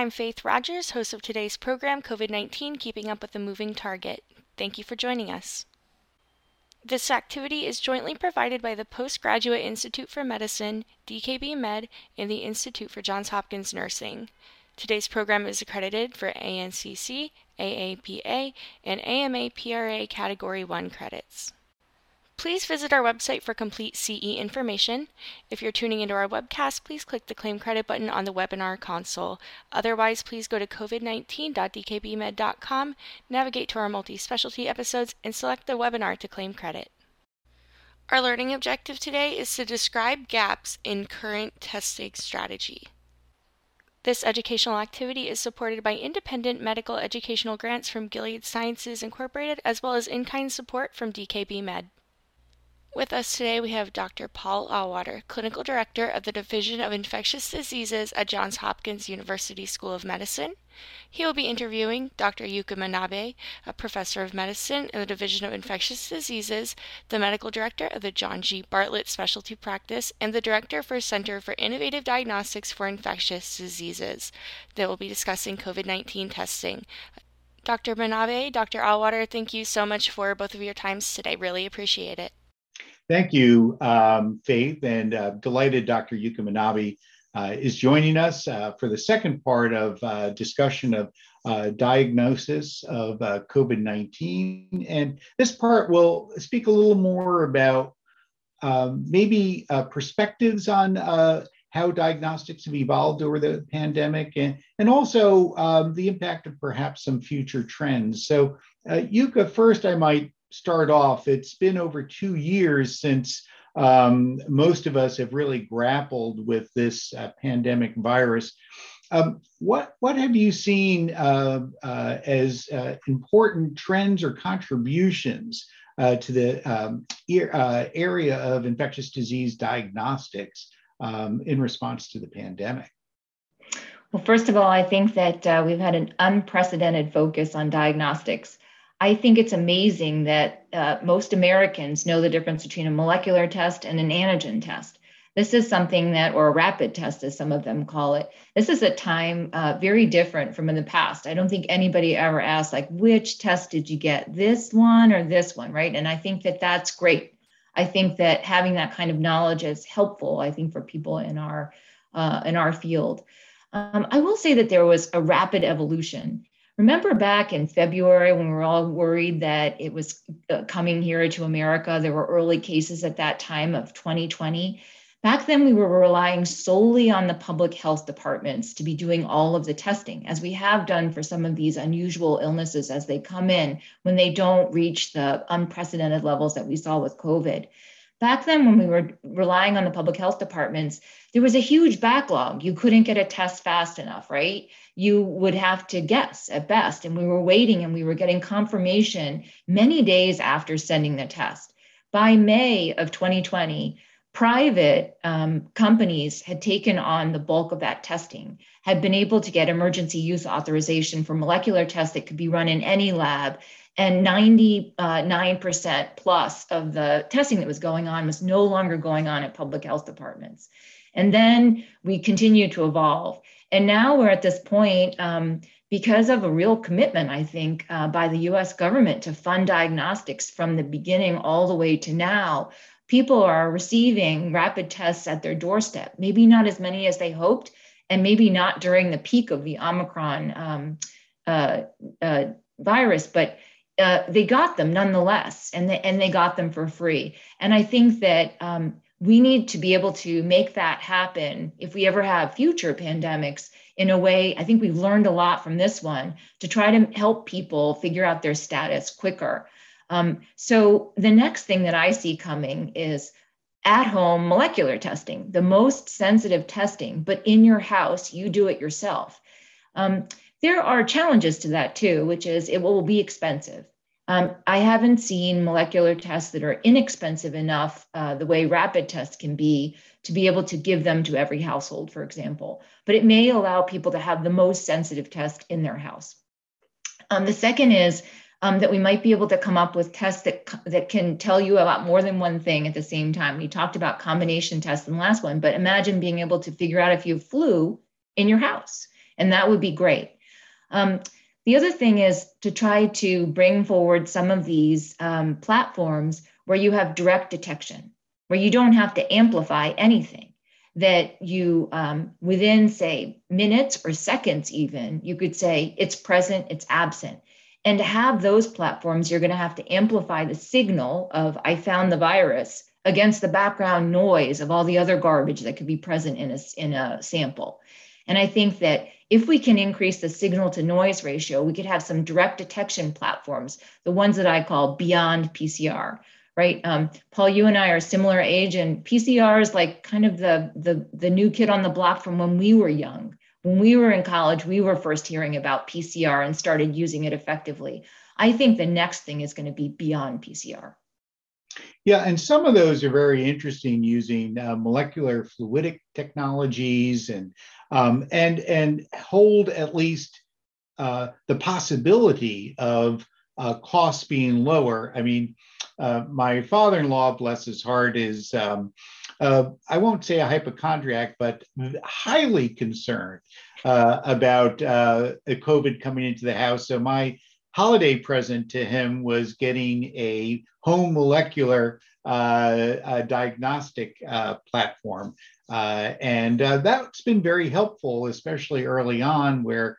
I'm Faith Rogers, host of today's program, COVID 19 Keeping Up with the Moving Target. Thank you for joining us. This activity is jointly provided by the Postgraduate Institute for Medicine, DKB Med, and the Institute for Johns Hopkins Nursing. Today's program is accredited for ANCC, AAPA, and AMA PRA Category 1 credits. Please visit our website for complete CE information. If you're tuning into our webcast, please click the Claim Credit button on the webinar console. Otherwise, please go to covid19.dkbmed.com, navigate to our multi specialty episodes, and select the webinar to claim credit. Our learning objective today is to describe gaps in current testing strategy. This educational activity is supported by independent medical educational grants from Gilead Sciences Incorporated as well as in kind support from DKB Med. With us today, we have Dr. Paul Auwaerter, Clinical Director of the Division of Infectious Diseases at Johns Hopkins University School of Medicine. He will be interviewing Dr. Yuka Manabe, a professor of medicine in the Division of Infectious Diseases, the Medical Director of the John G. Bartlett Specialty Practice, and the Director for Center for Innovative Diagnostics for Infectious Diseases. They will be discussing COVID 19 testing. Dr. Manabe, Dr. Auwaerter, thank you so much for both of your times today. Really appreciate it. Thank you, um, Faith, and uh, delighted Dr. Yuka Manabe uh, is joining us uh, for the second part of uh, discussion of uh, diagnosis of uh, COVID-19. And this part will speak a little more about um, maybe perspectives on how diagnostics have evolved over the pandemic and, and also um, the impact of perhaps some future trends. So Yuka, first I might start off, it's been over two years since um, most of us have really grappled with this uh, pandemic virus. Um, what what have you seen uh, uh, as uh, important trends or contributions uh, to the um, uh, area of infectious disease diagnostics um, in response to the pandemic? Well, first of all, I think that we've had an unprecedented focus on diagnostics. I think it's amazing that uh, most Americans know the difference between a molecular test and an antigen test. This is something that, or a rapid test, as some of them call it. This is a time uh, very different from in the past. I don't think anybody ever asked, like, which test did you get, this one or this one, right? And I think that that's great. I think that having that kind of knowledge is helpful. I think for people in our uh, in our field. Um, I will say that there was a rapid evolution Remember back in February when we were all worried that it was uh, coming here to America? There were early cases at that time of 2020. Back then, we were relying solely on the public health departments to be doing all of the testing, as we have done for some of these unusual illnesses as they come in when they don't reach the unprecedented levels that we saw with COVID. Back then, when we were relying on the public health departments, there was a huge backlog. You couldn't get a test fast enough, right? You would have to guess at best. And we were waiting and we were getting confirmation many days after sending the test. By May of 2020, private um, companies had taken on the bulk of that testing, had been able to get emergency use authorization for molecular tests that could be run in any lab and 99% plus of the testing that was going on was no longer going on at public health departments. And then we continue to evolve. And now we're at this point um, because of a real commitment, I think, uh, by the US government to fund diagnostics from the beginning all the way to now. People are receiving rapid tests at their doorstep, maybe not as many as they hoped, and maybe not during the peak of the Omicron um, uh, uh, virus, but uh, they got them nonetheless, and they, and they got them for free. And I think that um, we need to be able to make that happen if we ever have future pandemics in a way. I think we've learned a lot from this one to try to help people figure out their status quicker. Um, so the next thing that I see coming is at home molecular testing, the most sensitive testing, but in your house, you do it yourself. Um, there are challenges to that too, which is it will be expensive. Um, I haven't seen molecular tests that are inexpensive enough, uh, the way rapid tests can be, to be able to give them to every household, for example. But it may allow people to have the most sensitive test in their house. Um, the second is um, that we might be able to come up with tests that, that can tell you about more than one thing at the same time. We talked about combination tests in the last one, but imagine being able to figure out if you flu in your house And that would be great. Um, the other thing is to try to bring forward some of these um, platforms where you have direct detection, where you don't have to amplify anything, that you, um, within, say, minutes or seconds, even, you could say it's present, it's absent. And to have those platforms, you're going to have to amplify the signal of I found the virus against the background noise of all the other garbage that could be present in a, in a sample. And I think that if we can increase the signal to noise ratio, we could have some direct detection platforms, the ones that I call beyond PCR, right? Um, Paul, you and I are similar age, and PCR is like kind of the, the, the new kid on the block from when we were young. When we were in college, we were first hearing about PCR and started using it effectively. I think the next thing is going to be beyond PCR. Yeah, and some of those are very interesting using uh, molecular fluidic technologies and um, and and hold at least uh, the possibility of uh, costs being lower. I mean, uh, my father-in-law, bless his heart, is um, uh, I won't say a hypochondriac, but highly concerned uh, about COVID coming into the house. So my holiday present to him was getting a home molecular uh, diagnostic uh, platform. Uh, and that's been very helpful, especially early on, where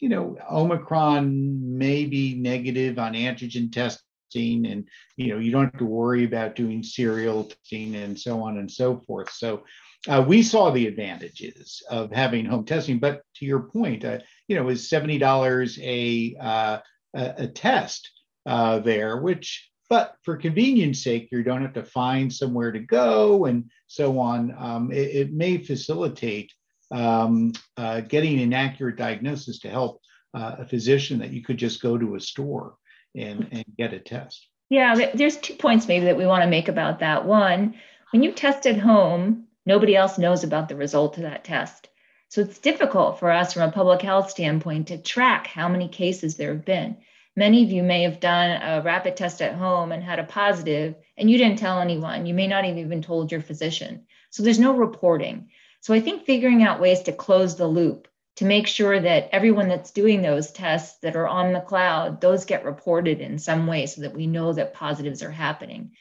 you know Omicron may be negative on antigen testing and you know you don't have to worry about doing serial testing and so on and so forth so uh, we saw the advantages of having home testing but to your point uh, you know is $70 a, uh, a, a test uh, there which but for convenience sake you don't have to find somewhere to go and so on um, it, it, may facilitate um, uh, getting an accurate diagnosis to help uh, a physician that you could just go to a store and, and get a test. Yeah, there's two points maybe that we want to make about that. One, when you test at home, nobody else knows about the result of that test. So it's difficult for us from a public health standpoint to track how many cases there have been. Many of you may have done a rapid test at home and had a positive, and you didn't tell anyone. You may not have even told your physician. So there's no reporting. So I think figuring out ways to close the loop to make sure that everyone that's doing those tests that are on the cloud, those get reported in some way so that we know that positives are happening.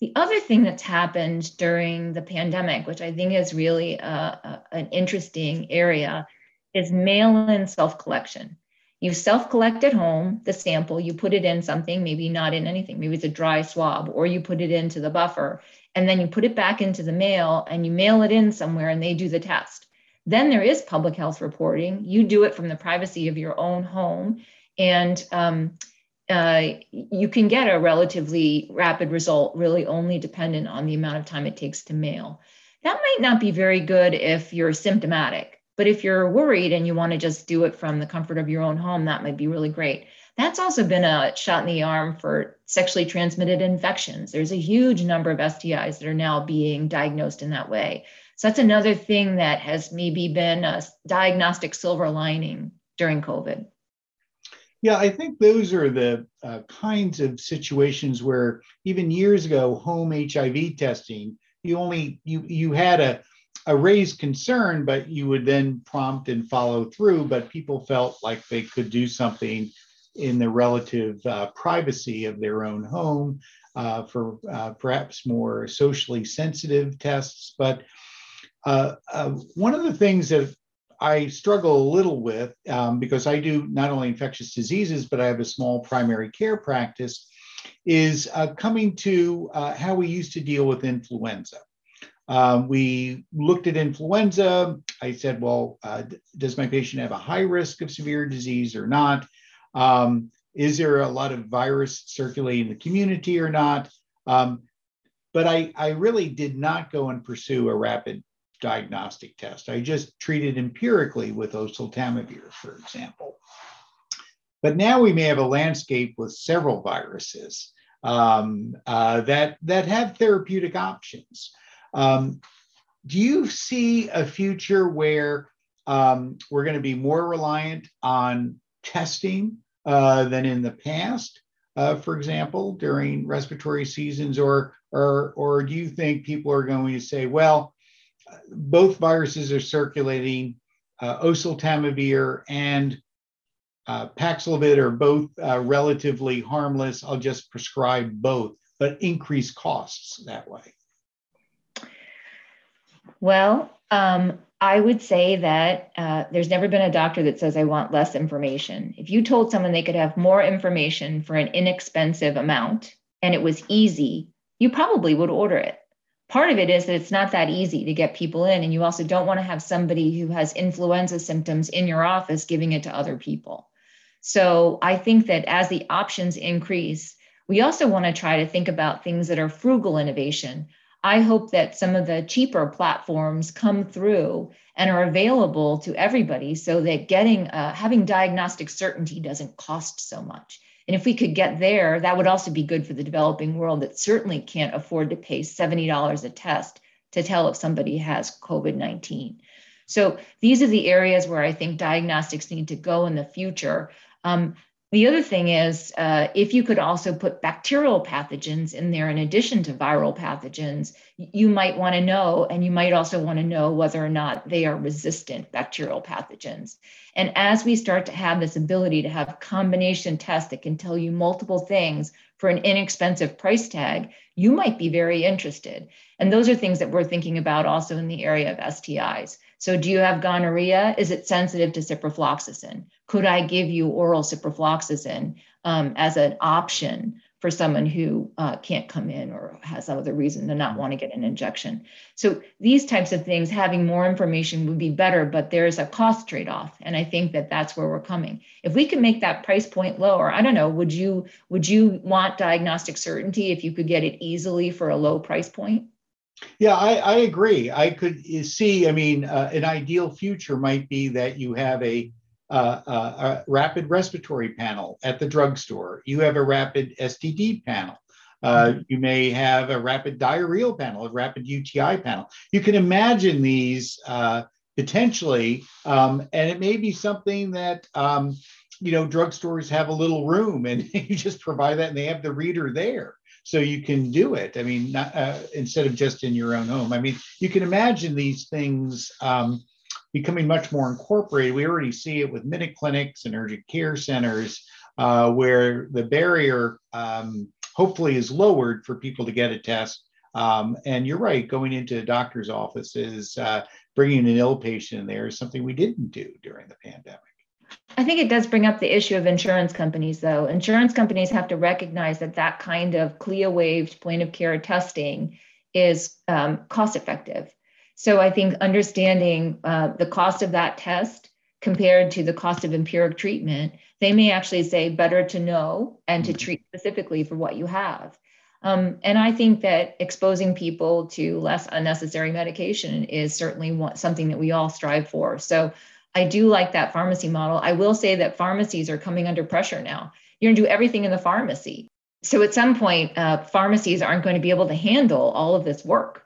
The other thing that's happened during the pandemic, which I think is really a, a, an interesting area, is mail in self collection. You self collect at home the sample, you put it in something, maybe not in anything, maybe it's a dry swab, or you put it into the buffer, and then you put it back into the mail and you mail it in somewhere and they do the test. Then there is public health reporting. You do it from the privacy of your own home, and um, uh, you can get a relatively rapid result, really only dependent on the amount of time it takes to mail. That might not be very good if you're symptomatic, but if you're worried and you want to just do it from the comfort of your own home, that might be really great. That's also been a shot in the arm for sexually transmitted infections. There's a huge number of STIs that are now being diagnosed in that way. So that's another thing that has maybe been a diagnostic silver lining during COVID. Yeah, I think those are the uh, kinds of situations where even years ago, home HIV testing, you only you you had a a raised concern, but you would then prompt and follow through. But people felt like they could do something in the relative uh, privacy of their own home uh, for uh, perhaps more socially sensitive tests. But uh, uh, one of the things that I struggle a little with um, because I do not only infectious diseases, but I have a small primary care practice, is uh, coming to uh, how we used to deal with influenza. Um, we looked at influenza. I said, well, uh, does my patient have a high risk of severe disease or not? Um, is there a lot of virus circulating in the community or not? Um, but I, I really did not go and pursue a rapid diagnostic test. I just treated empirically with oseltamivir, for example. But now we may have a landscape with several viruses um, uh, that, that have therapeutic options. Um, do you see a future where um, we're going to be more reliant on testing uh, than in the past, uh, for example, during respiratory seasons? Or, or, or do you think people are going to say, well, both viruses are circulating. uh, oseltamivir and uh, Paxlovid are both uh, relatively harmless. I'll just prescribe both, but increase costs that way. Well, um, I would say that uh, there's never been a doctor that says, I want less information. If you told someone they could have more information for an inexpensive amount and it was easy, you probably would order it. Part of it is that it's not that easy to get people in, and you also don't want to have somebody who has influenza symptoms in your office giving it to other people. So I think that as the options increase, we also want to try to think about things that are frugal innovation. I hope that some of the cheaper platforms come through and are available to everybody so that getting uh, having diagnostic certainty doesn't cost so much. And if we could get there, that would also be good for the developing world that certainly can't afford to pay $70 a test to tell if somebody has COVID 19. So these are the areas where I think diagnostics need to go in the future. Um, the other thing is uh, if you could also put bacterial pathogens in there in addition to viral pathogens, you might want to know, and you might also want to know whether or not they are resistant bacterial pathogens. And as we start to have this ability to have combination tests that can tell you multiple things for an inexpensive price tag, you might be very interested. And those are things that we're thinking about also in the area of STIs. So, do you have gonorrhea? Is it sensitive to ciprofloxacin? Could I give you oral ciprofloxacin um, as an option for someone who uh, can't come in or has some other reason to not want to get an injection? So, these types of things, having more information would be better, but there's a cost trade off, and I think that that's where we're coming. If we can make that price point lower, I don't know, would you would you want diagnostic certainty if you could get it easily for a low price point? Yeah, I, I agree. I could see, I mean, uh, an ideal future might be that you have a, uh, a rapid respiratory panel at the drugstore. You have a rapid STD panel. Uh, mm-hmm. you may have a rapid diarrheal panel, a rapid UTI panel. You can imagine these uh, potentially, um, and it may be something that um, you know drugstores have a little room, and you just provide that, and they have the reader there so you can do it. I mean, not, uh, instead of just in your own home. I mean, you can imagine these things um, becoming much more incorporated. We already see it with minute clinics and urgent care centers, uh, where the barrier um, hopefully is lowered for people to get a test. Um, and you're right, going into doctor's offices, uh, bringing an ill patient in there is something we didn't do during the pandemic. I think it does bring up the issue of insurance companies, though. Insurance companies have to recognize that that kind of CLIA waived point of care testing is um, cost effective. So I think understanding uh, the cost of that test compared to the cost of empiric treatment, they may actually say better to know and to mm-hmm. treat specifically for what you have. Um, and I think that exposing people to less unnecessary medication is certainly something that we all strive for. So I do like that pharmacy model. I will say that pharmacies are coming under pressure now. You're going to do everything in the pharmacy. So at some point, uh, pharmacies aren't going to be able to handle all of this work.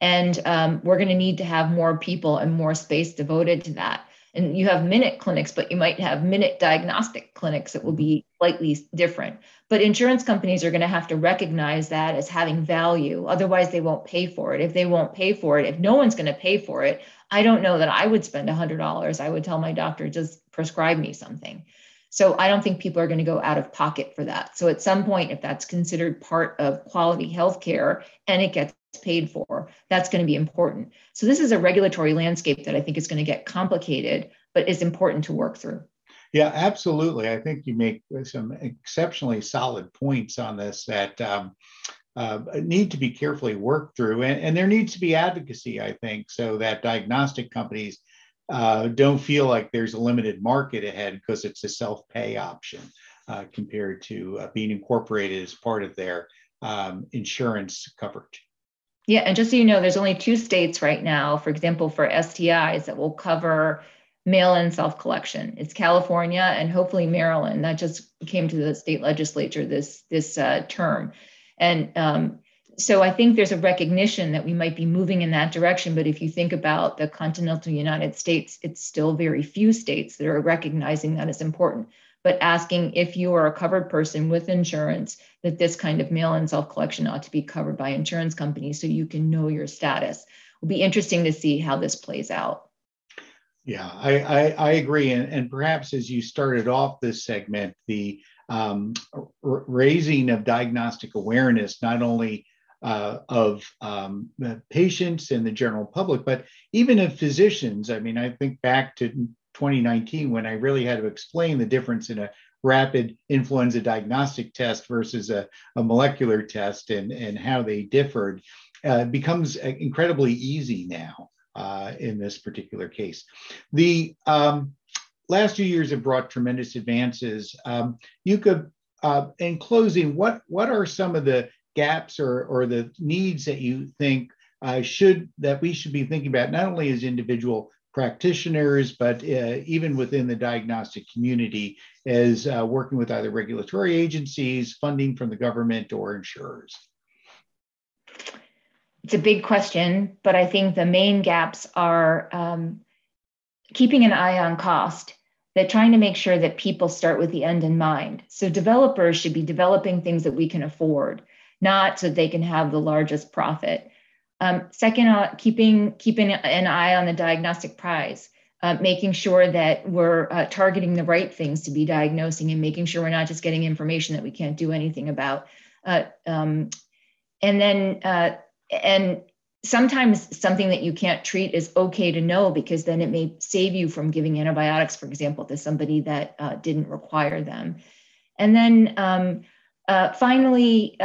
And um, we're going to need to have more people and more space devoted to that. And you have minute clinics, but you might have minute diagnostic clinics that will be slightly different. But insurance companies are going to have to recognize that as having value. Otherwise, they won't pay for it. If they won't pay for it, if no one's going to pay for it, I don't know that I would spend $100. I would tell my doctor, just prescribe me something. So I don't think people are going to go out of pocket for that. So at some point, if that's considered part of quality healthcare and it gets paid for, that's going to be important. So this is a regulatory landscape that I think is going to get complicated, but is important to work through. Yeah, absolutely. I think you make some exceptionally solid points on this that um, uh, need to be carefully worked through. And, and, there needs to be advocacy, I think, so that diagnostic companies uh, don't feel like there's a limited market ahead because it's a self pay option uh, compared to uh, being incorporated as part of their um, insurance coverage. Yeah, and just so you know, there's only two states right now, for example, for STIs that will cover mail-in self-collection. It's California and hopefully Maryland. That just came to the state legislature this this uh, term. And um, so I think there's a recognition that we might be moving in that direction. But if you think about the continental United States, it's still very few states that are recognizing that as important. But asking if you are a covered person with insurance, that this kind of mail in self collection ought to be covered by insurance companies so you can know your status. Will be interesting to see how this plays out. Yeah, I, I, I agree. And, and perhaps as you started off this segment, the um, r- raising of diagnostic awareness, not only uh, of um, patients and the general public, but even of physicians. I mean, I think back to 2019 when I really had to explain the difference in a rapid influenza diagnostic test versus a, a molecular test and, and how they differed uh, becomes incredibly easy now uh, in this particular case. The um, last few years have brought tremendous advances. Um, you could, uh, in closing, what, what are some of the gaps or, or the needs that you think uh, should that we should be thinking about not only as individual practitioners, but uh, even within the diagnostic community as uh, working with either regulatory agencies, funding from the government, or insurers? It's a big question, but I think the main gaps are um, keeping an eye on cost. That trying to make sure that people start with the end in mind. So developers should be developing things that we can afford, not so they can have the largest profit. Um, second, uh, keeping keeping an eye on the diagnostic prize, uh, making sure that we're uh, targeting the right things to be diagnosing, and making sure we're not just getting information that we can't do anything about. Uh, um, and then, uh, and sometimes something that you can't treat is okay to know because then it may save you from giving antibiotics, for example, to somebody that uh, didn't require them. And then um, finally.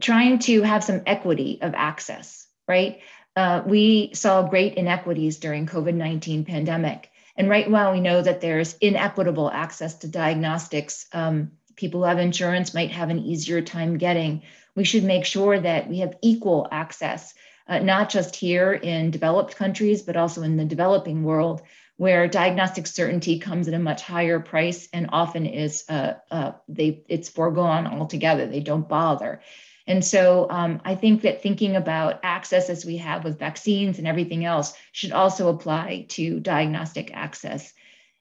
Trying to have some equity of access, right? Uh, we saw great inequities during COVID-19 pandemic. And right now we know that there's inequitable access to diagnostics. Um, people who have insurance might have an easier time getting. We should make sure that we have equal access, uh, not just here in developed countries, but also in the developing world, where diagnostic certainty comes at a much higher price and often is uh, uh they it's foregone altogether. They don't bother. And so um, I think that thinking about access as we have with vaccines and everything else should also apply to diagnostic access.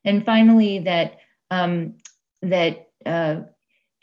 And finally, that um, that uh,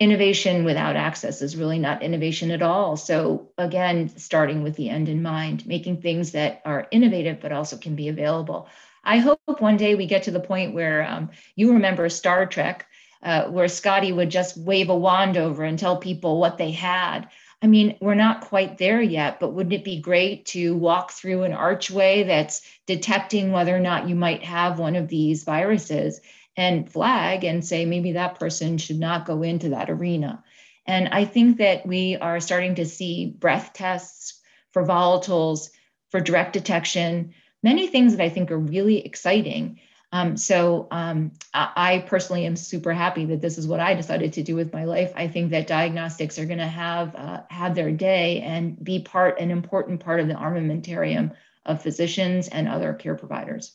innovation without access is really not innovation at all. So again, starting with the end in mind, making things that are innovative but also can be available. I hope one day we get to the point where um, you remember Star Trek, uh, where Scotty would just wave a wand over and tell people what they had. I mean, we're not quite there yet, but wouldn't it be great to walk through an archway that's detecting whether or not you might have one of these viruses and flag and say maybe that person should not go into that arena? And I think that we are starting to see breath tests for volatiles, for direct detection, many things that I think are really exciting. Um, so um, I personally am super happy that this is what I decided to do with my life. I think that diagnostics are going to have uh, have their day and be part an important part of the armamentarium of physicians and other care providers.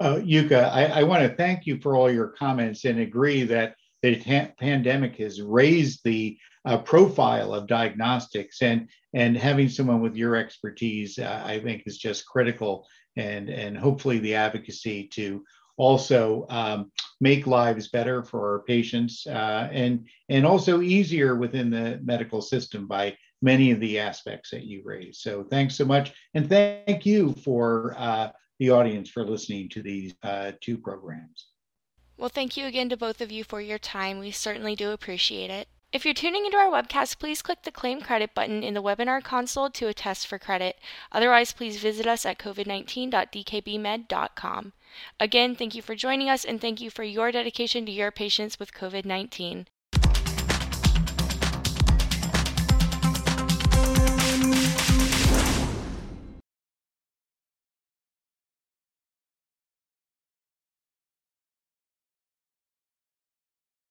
Uh, Yuka, I, I want to thank you for all your comments and agree that the pandemic has raised the uh, profile of diagnostics and and having someone with your expertise, uh, I think, is just critical and, and hopefully the advocacy to also um, make lives better for our patients uh, and, and also easier within the medical system by many of the aspects that you raised. So thanks so much. And thank you for uh, the audience for listening to these uh, two programs. Well, thank you again to both of you for your time. We certainly do appreciate it. If you're tuning into our webcast, please click the Claim Credit button in the webinar console to attest for credit. Otherwise, please visit us at covid19.dkbmed.com. Again, thank you for joining us and thank you for your dedication to your patients with COVID 19.